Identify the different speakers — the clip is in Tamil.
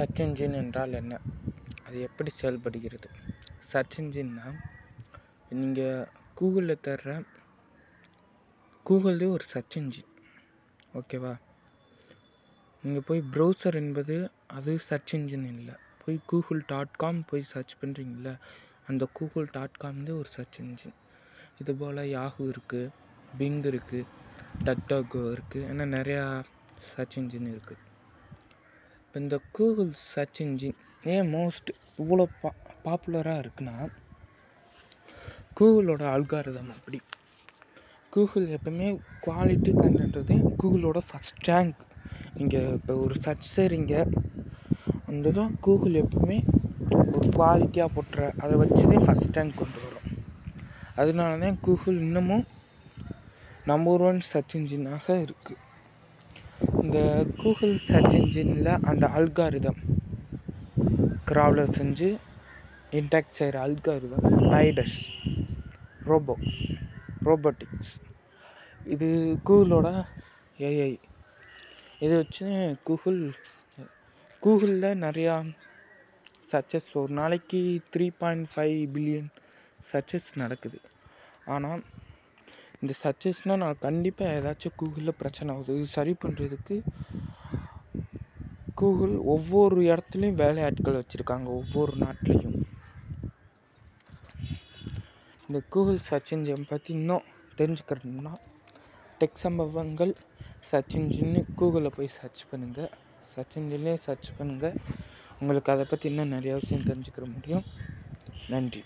Speaker 1: சர்ச் என்ஜின் என்றால் என்ன? அது எப்படி செயல்படுகிறது? சர்ச் என்ஜின்னா நீங்கள் கூகுளில் தர்ற கூகுள்லேயே ஒரு சர்ச் என்ஜின் ஓகேவா? நீங்கள் போய் ப்ரௌசர் என்பது அது சர்ச் என்ஜின் இல்லை. போய் கூகுள் டாட் காம் போய் சர்ச் பண்ணுறீங்கள அந்த கூகுள் டாட் காம்லேயே ஒரு சர்ச் என்ஜின் இது போல் யாஹூ இருக்குது பிங் இருக்குது டக்டாகோ இருக்குது ஏன்னா நிறையா சர்ச் என்ஜின் இருக்குது இப்போ இந்த கூகுள் சர்ச் இன்ஜின் ஏன் மோஸ்ட் இவ்வளோ பா பாப்புலராக இருக்குன்னா கூகுளோட அல்காரிதம் அப்படி. கூகுள் எப்பவுமே குவாலிட்டி கண்டென்ட் கூகுளோட ஃபஸ்ட் ரேங்க் நீங்கள் இப்போ ஒரு சர்ச் செய்கிறீங்க அந்த தான் கூகுள் எப்பவுமே ஒரு குவாலிட்டியாக போட்டுற அதை வச்சு தான் ஃபஸ்ட் ரேங்க் கொண்டு வரும். அதனால தான் கூகுள் இன்னமும் நம்பர் ஒன் சர்ச் இன்ஜினாக இருக்குது இந்த கூகுள் சர்ச் இன்ஜினில் அந்த அல்காரிதம் கிராவலர் செஞ்சு இன்டாக்ட் செய்கிற அல்காரிதம் ஸ்பைடர்ஸ் ரோபோ ரோபோட்டிக்ஸ் இது கூகுளோட ஏஐ இதை வச்சு கூகுள் கூகுளில் நிறையா சர்ச்சஸ் ஒரு நாளைக்கு three point five billion searches நடக்குது. ஆனால் இந்த சர்ச்சஸ்னால் நான் கண்டிப்பாக ஏதாச்சும் கூகுளில் பிரச்சனை ஆகுது இது சரி பண்ணுறதுக்கு கூகுள் ஒவ்வொரு இடத்துலையும் வேலையாட்கள் வச்சுருக்காங்க ஒவ்வொரு நாட்டிலையும். இந்த கூகுள் சர்ச் இன்ஜின் பற்றி இன்னும் தெரிஞ்சுக்கணும்னா டெக் சம்பவங்கள் சர்ச் இன்ஜின்னு கூகுளில் போய் சர்ச் பண்ணுங்கள் சர்ச் இன்ஜின்லேயே சர்ச் பண்ணுங்கள் உங்களுக்கு அதை பற்றி இன்னும் நிறையா விஷயம் தெரிஞ்சுக்கிற முடியும். நன்றி.